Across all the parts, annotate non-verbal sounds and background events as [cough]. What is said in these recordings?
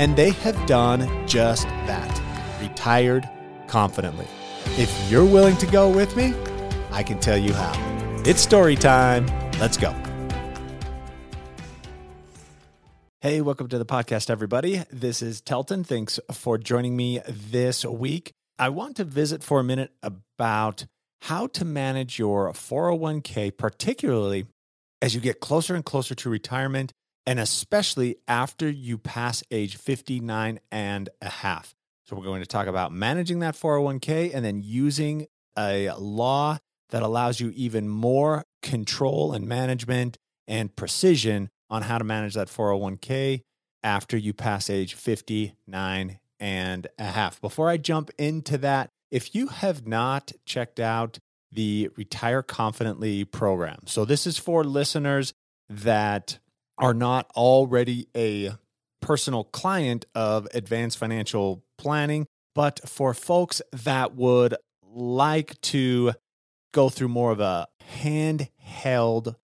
And they have done just that retired confidently. If you're willing to go with me, I can tell you how. It's story time. Let's go. Hey, welcome to the podcast, everybody. This is Telton. Thanks for joining me this week. I want to visit for a minute about how to manage your 401k, particularly as you get closer and closer to retirement, and especially after you pass age 59 and a half. So, we're going to talk about managing that 401k and then using a law that allows you even more control and management and precision on how to manage that 401k after you pass age 59 and a half. Before I jump into that, if you have not checked out the Retire Confidently program, so this is for listeners that are not already a personal client of advanced financial planning, but for folks that would like to go through more of a handheld,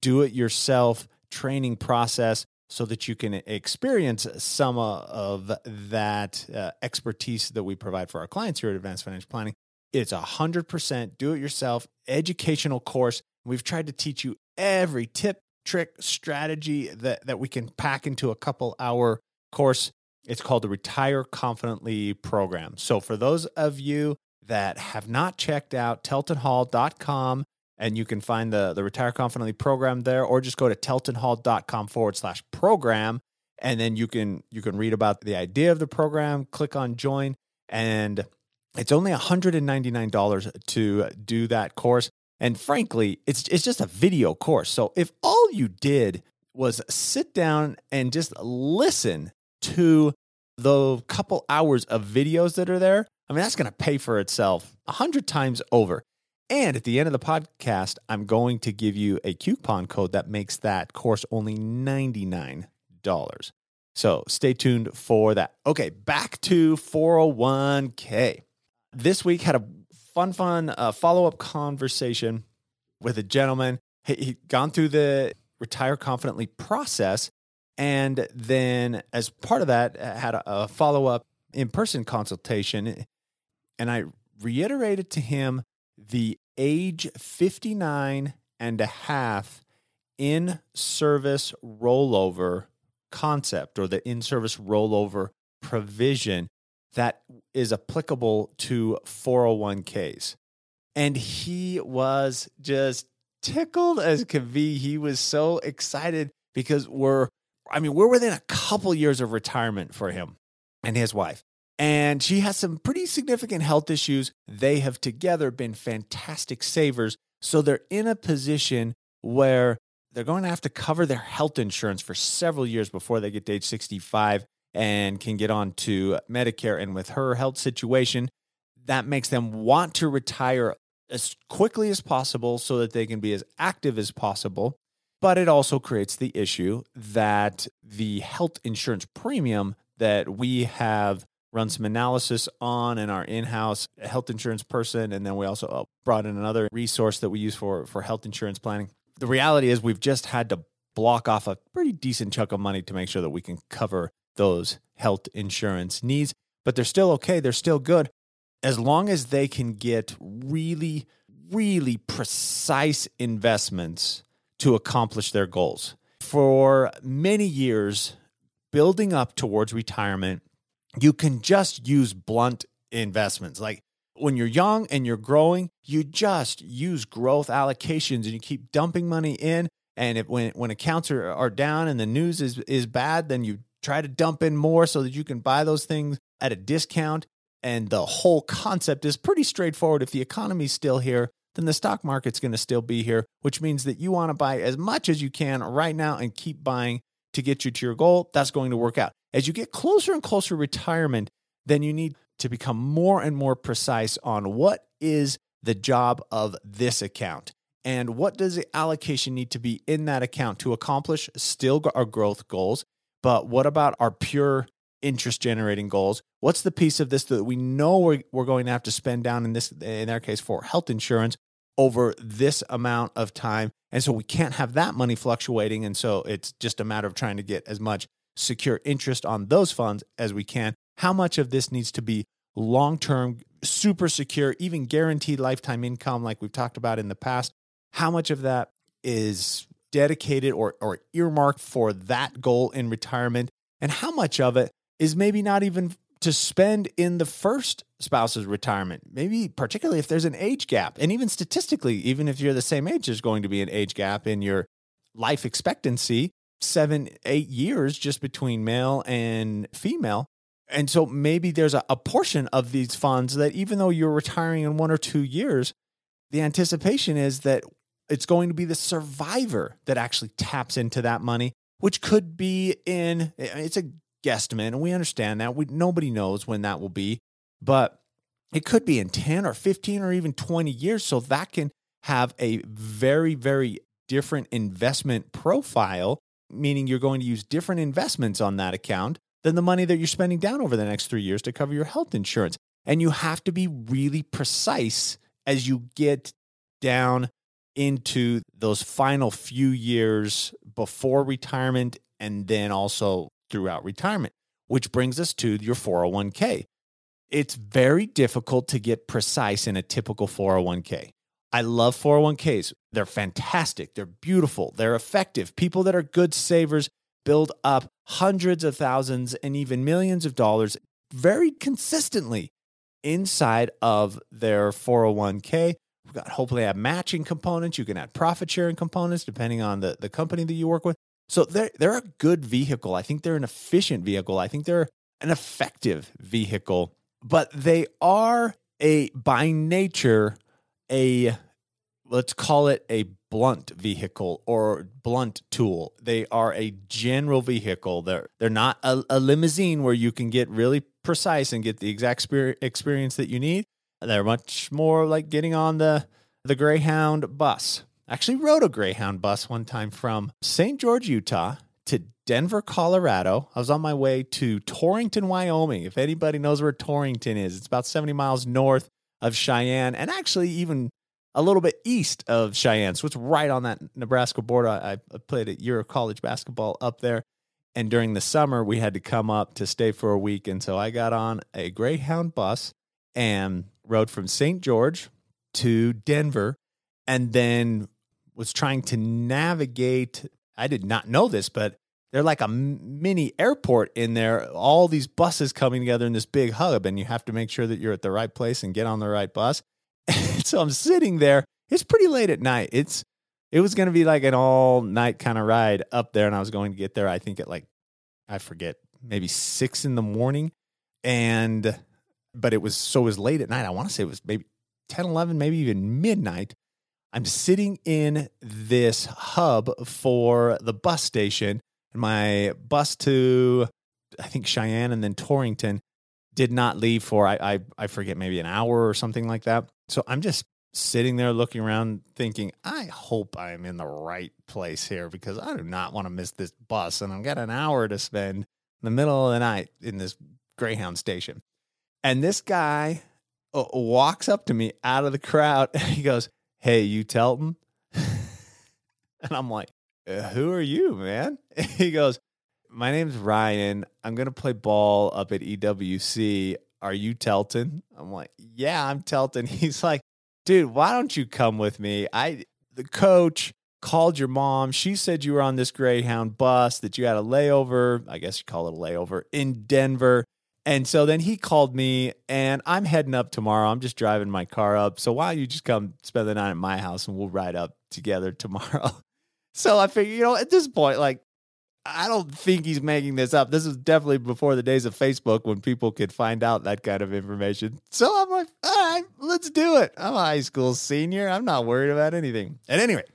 do it yourself training process so that you can experience some of that uh, expertise that we provide for our clients here at Advanced Financial Planning. It's a 100% do it yourself educational course. We've tried to teach you every tip, trick, strategy that, that we can pack into a couple hour course. It's called the Retire Confidently program. So, for those of you that have not checked out teltonhall.com and you can find the, the Retire Confidently program there, or just go to teltonhall.com forward slash program. And then you can you can read about the idea of the program, click on join, and it's only $199 to do that course. And frankly, it's it's just a video course. So if all you did was sit down and just listen to the couple hours of videos that are there, I mean that's going to pay for itself a hundred times over. And at the end of the podcast, I'm going to give you a coupon code that makes that course only $99. So stay tuned for that. Okay, back to 401k. This week had a fun, fun uh, follow up conversation with a gentleman. He, he'd gone through the retire confidently process. And then, as part of that, had a, a follow up in person consultation. And I reiterated to him the age 59 and a half in service rollover concept or the in service rollover provision that is applicable to 401ks. And he was just tickled as could be. He was so excited because we're, I mean, we're within a couple years of retirement for him and his wife and she has some pretty significant health issues. They have together been fantastic savers. So they're in a position where they're going to have to cover their health insurance for several years before they get to age 65 and can get on to Medicare. And with her health situation, that makes them want to retire as quickly as possible so that they can be as active as possible. But it also creates the issue that the health insurance premium that we have run some analysis on and our in-house health insurance person and then we also uh, brought in another resource that we use for for health insurance planning the reality is we've just had to block off a pretty decent chunk of money to make sure that we can cover those health insurance needs but they're still okay they're still good as long as they can get really really precise investments to accomplish their goals for many years building up towards retirement you can just use blunt investments. Like when you're young and you're growing, you just use growth allocations and you keep dumping money in. And if when when accounts are, are down and the news is is bad, then you try to dump in more so that you can buy those things at a discount. And the whole concept is pretty straightforward. If the economy's still here, then the stock market's going to still be here, which means that you want to buy as much as you can right now and keep buying to get you to your goal, that's going to work out. As you get closer and closer to retirement, then you need to become more and more precise on what is the job of this account and what does the allocation need to be in that account to accomplish still our uh, growth goals but what about our pure interest generating goals? What's the piece of this that we know we're, we're going to have to spend down in this in our case for health insurance over this amount of time? And so we can't have that money fluctuating and so it's just a matter of trying to get as much secure interest on those funds as we can. How much of this needs to be long term, super secure, even guaranteed lifetime income, like we've talked about in the past. How much of that is dedicated or, or earmarked for that goal in retirement? And how much of it is maybe not even to spend in the first spouse's retirement? Maybe, particularly if there's an age gap. And even statistically, even if you're the same age, there's going to be an age gap in your life expectancy seven, eight years just between male and female. And so maybe there's a, a portion of these funds that even though you're retiring in one or two years, the anticipation is that it's going to be the survivor that actually taps into that money, which could be in it's a guesstimate, and we understand that. We nobody knows when that will be, but it could be in 10 or 15 or even 20 years. So that can have a very, very different investment profile, meaning you're going to use different investments on that account than the money that you're spending down over the next three years to cover your health insurance. And you have to be really precise as you get down into those final few years before retirement and then also throughout retirement, which brings us to your 401k. It's very difficult to get precise in a typical 401k. I love 401ks. They're fantastic. They're beautiful. They're effective. People that are good savers build up hundreds of thousands and even millions of dollars very consistently inside of their 401k. We've got hopefully have matching components. You can add profit sharing components depending on the, the company that you work with. So they're they're a good vehicle. I think they're an efficient vehicle. I think they're an effective vehicle, but they are a by nature a let's call it a blunt vehicle or blunt tool. They are a general vehicle. They're they're not a, a limousine where you can get really precise and get the exact experience that you need. They're much more like getting on the the Greyhound bus. I actually rode a Greyhound bus one time from St. George, Utah to Denver, Colorado. I was on my way to Torrington, Wyoming. If anybody knows where Torrington is, it's about 70 miles north of Cheyenne and actually even a little bit east of Cheyenne. So it's right on that Nebraska border. I, I played a year of college basketball up there. And during the summer, we had to come up to stay for a week. And so I got on a Greyhound bus and rode from St. George to Denver and then was trying to navigate. I did not know this, but they're like a mini airport in there. All these buses coming together in this big hub, and you have to make sure that you're at the right place and get on the right bus. [laughs] so I'm sitting there. It's pretty late at night. It's it was going to be like an all night kind of ride up there, and I was going to get there. I think at like I forget maybe six in the morning, and but it was so it was late at night. I want to say it was maybe 10, 11, maybe even midnight. I'm sitting in this hub for the bus station, and my bus to I think Cheyenne and then Torrington did not leave for I, I I forget maybe an hour or something like that. So I'm just sitting there looking around thinking, I hope I'm in the right place here because I do not want to miss this bus and I've got an hour to spend in the middle of the night in this Greyhound station. And this guy uh, walks up to me out of the crowd and he goes, Hey, you Telton? [laughs] and I'm like, uh, Who are you, man? [laughs] he goes, my name's Ryan. I'm going to play ball up at EWC. Are you Telton? I'm like, yeah, I'm Telton. [laughs] He's like, dude, why don't you come with me? I, the coach called your mom. She said you were on this Greyhound bus, that you had a layover. I guess you call it a layover in Denver. And so then he called me, and I'm heading up tomorrow. I'm just driving my car up. So why don't you just come spend the night at my house and we'll ride up together tomorrow? [laughs] So I figure, you know, at this point, like I don't think he's making this up. This is definitely before the days of Facebook when people could find out that kind of information. So I'm like, all right, let's do it. I'm a high school senior. I'm not worried about anything. At any rate,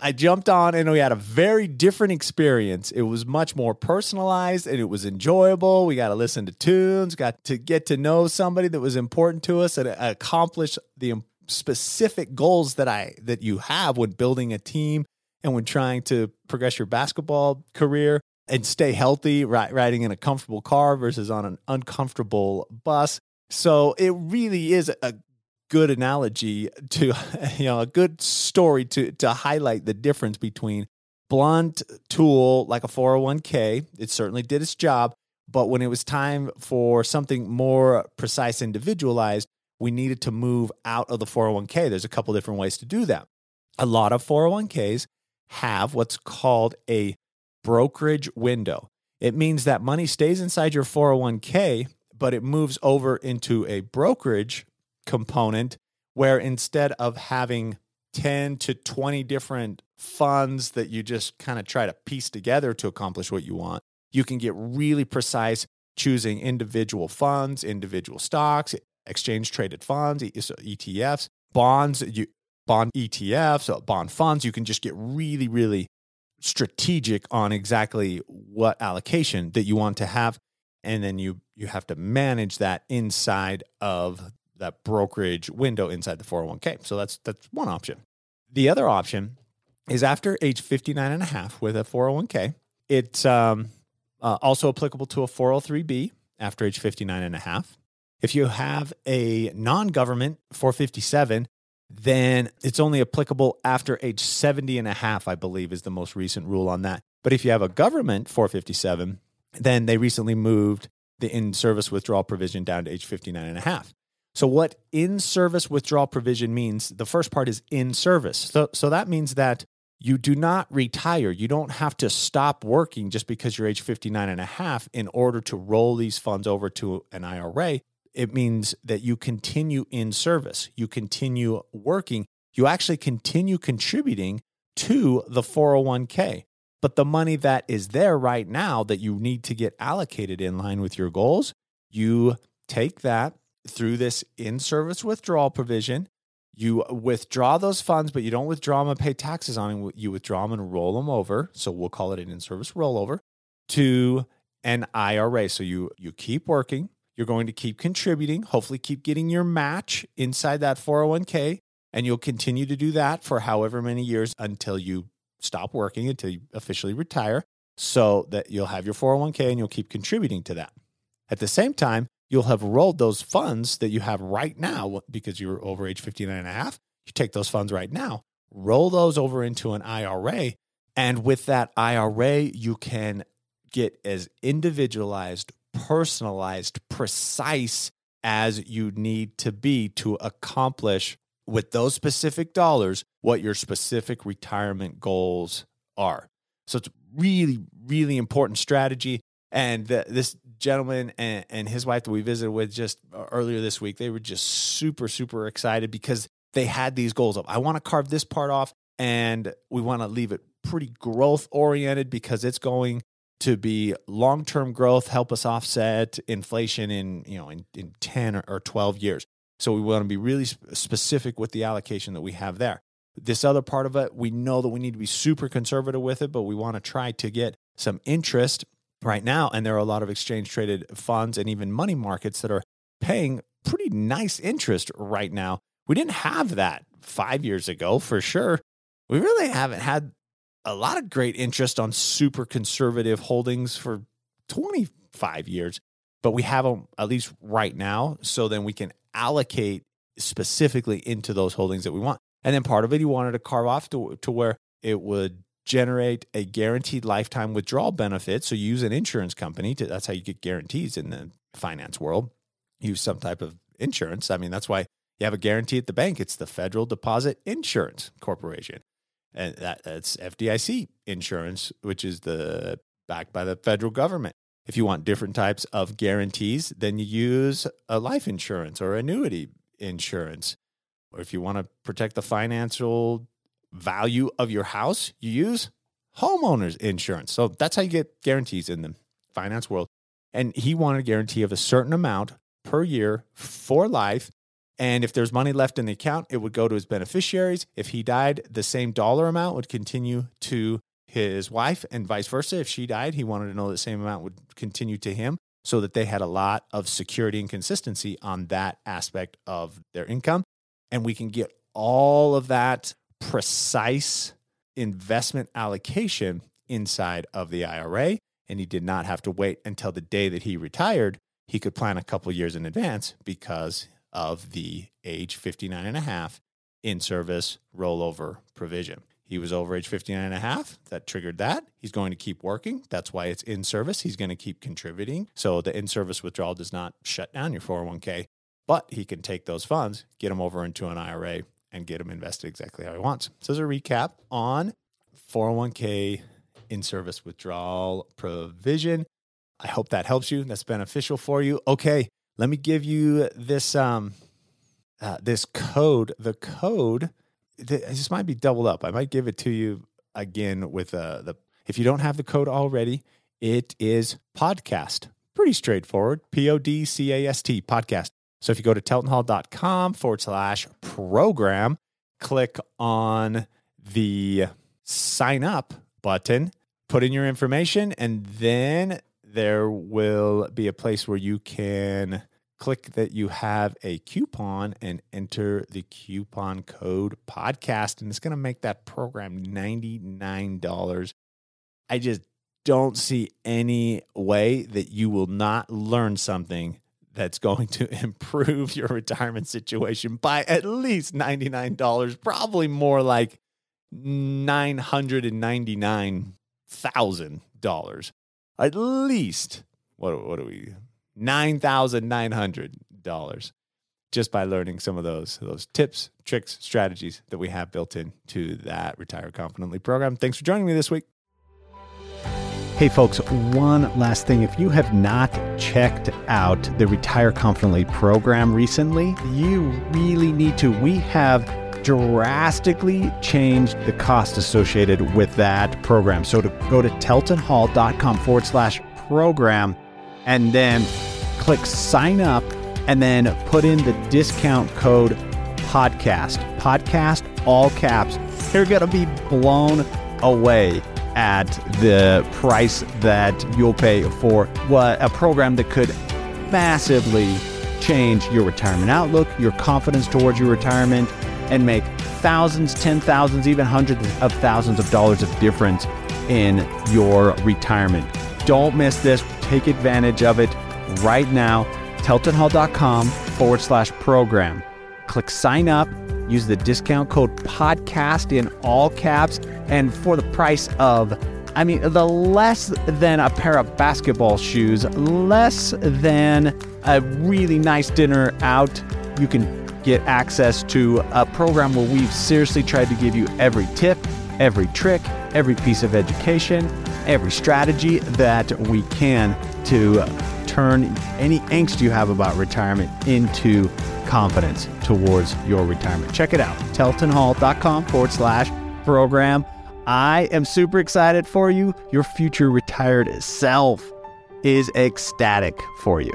I jumped on and we had a very different experience. It was much more personalized and it was enjoyable. We got to listen to tunes, got to get to know somebody that was important to us and accomplish the specific goals that I that you have when building a team and when trying to progress your basketball career and stay healthy, riding in a comfortable car versus on an uncomfortable bus. So it really is a good analogy to [laughs] you know a good story to to highlight the difference between blunt tool like a 401k it certainly did its job but when it was time for something more precise individualized we needed to move out of the 401k there's a couple different ways to do that. A lot of 401ks have what's called a brokerage window. It means that money stays inside your 401k but it moves over into a brokerage component where instead of having 10 to 20 different funds that you just kind of try to piece together to accomplish what you want, you can get really precise choosing individual funds, individual stocks, exchange traded funds, ETFs, bonds, you, bond ETFs, bond funds. You can just get really, really strategic on exactly what allocation that you want to have and then you you have to manage that inside of that brokerage window inside the 401k. So that's that's one option. The other option is after age 59 and a half with a 401k. It's um, uh, also applicable to a 403b after age 59 and a half. If you have a non-government 457, then it's only applicable after age 70 and a half, I believe is the most recent rule on that. But if you have a government 457, then they recently moved the in service withdrawal provision down to age 59 and a half. So, what in service withdrawal provision means, the first part is in service. So, so that means that you do not retire. You don't have to stop working just because you're age 59 and a half in order to roll these funds over to an IRA. It means that you continue in service, you continue working, you actually continue contributing to the 401k. But the money that is there right now that you need to get allocated in line with your goals, you take that through this in service withdrawal provision. You withdraw those funds, but you don't withdraw them and pay taxes on them. You withdraw them and roll them over. So we'll call it an in service rollover to an IRA. So you you keep working. You're going to keep contributing, hopefully keep getting your match inside that 401k, and you'll continue to do that for however many years until you stop working, until you officially retire, so that you'll have your 401k and you'll keep contributing to that. At the same time, you'll have rolled those funds that you have right now because you're over age 59 and a half. You take those funds right now, roll those over into an IRA. And with that IRA, you can get as individualized, personalized, precise as you need to be to accomplish with those specific dollars what your specific retirement goals are. So it's really, really important strategy. And this gentleman and, and his wife that we visited with just uh, earlier this week, they were just super, super excited because they had these goals of, I want to carve this part off and we want to leave it pretty growth oriented because it's going to be long term growth, help us offset inflation in, you know, in, in 10 or, or 12 years. So we want to be really specific with the allocation that we have there. This other part of it, we know that we need to be super conservative with it, but we want to try to get some interest right now. And there are a lot of exchange traded funds and even money markets that are paying pretty nice interest right now. We didn't have that five years ago for sure. We really haven't had a lot of great interest on super conservative holdings for 25 years, but we have them at least right now. So then we can allocate specifically into those holdings that we want. And then part of it, he wanted to carve off to, to where it would generate a guaranteed lifetime withdrawal benefit. So you use an insurance company to, that's how you get guarantees in the finance world. Use some type of insurance. I mean, that's why you have a guarantee at the bank. It's the Federal Deposit Insurance Corporation. And that, that's FDIC insurance, which is the backed by the federal government. If you want different types of guarantees, then you use a life insurance or annuity insurance. Or if you want to protect the financial value of your house, you use homeowners insurance. So that's how you get guarantees in the finance world. And he wanted a guarantee of a certain amount per year for life And if there's money left in the account, it would go to his beneficiaries. If he died, the same dollar amount would continue to his wife, and vice versa. If she died, he wanted to know the same amount would continue to him so that they had a lot of security and consistency on that aspect of their income. And we can get all of that precise investment allocation inside of the IRA. And he did not have to wait until the day that he retired. He could plan a couple years in advance because of the age 59 and a half in service rollover provision. He was over age 59 and a half. That triggered that. He's going to keep working. That's why it's in service. He's going to keep contributing. So the in service withdrawal does not shut down your 401k, but he can take those funds, get them over into an IRA, and get them invested exactly how he wants. So, as a recap on 401k in service withdrawal provision, I hope that helps you. That's beneficial for you. Okay, let me give you this um, uh, this code. The code this might be doubled up. I might give it to you again with uh, the. If you don't have the code already, it is podcast. Pretty straightforward. P O D C A S T podcast. So if you go to teltonhall.com forward slash program, click on the sign up button, put in your information, and then there will be a place where you can click that you have a coupon and enter the coupon code podcast and it's going to make that program $99 i just don't see any way that you will not learn something that's going to [laughs] improve your retirement situation by at least $99 probably more like $999000 at least what, what do we $9,900 just by learning some of those those tips, tricks, strategies that we have built into that Retire Confidently program. Thanks for joining me this week. Hey, folks, one last thing. If you have not checked out the Retire Confidently program recently, you really need to. We have drastically changed the cost associated with that program. So to go to teltonhall.com forward slash program and then click sign up and then put in the discount code podcast. Podcast, all caps. You're going to be blown away at the price that you'll pay for what a program that could massively change your retirement outlook, your confidence towards your retirement, and make thousands, ten thousands, even hundreds of thousands of dollars of difference in your retirement. Don't miss this. Take advantage of it right now. TeltonHall.com forward slash program. Click sign up. Use the discount code podcast in all caps. And for the price of, I mean, the less than a pair of basketball shoes, less than a really nice dinner out, you can get access to a program where we've seriously tried to give you every tip, every trick, every piece of education, every strategy that we can to turn any angst you have about retirement into confidence towards your retirement. Check it out, teltonhall.com forward slash program. I am super excited for you. Your future retired self is ecstatic for you.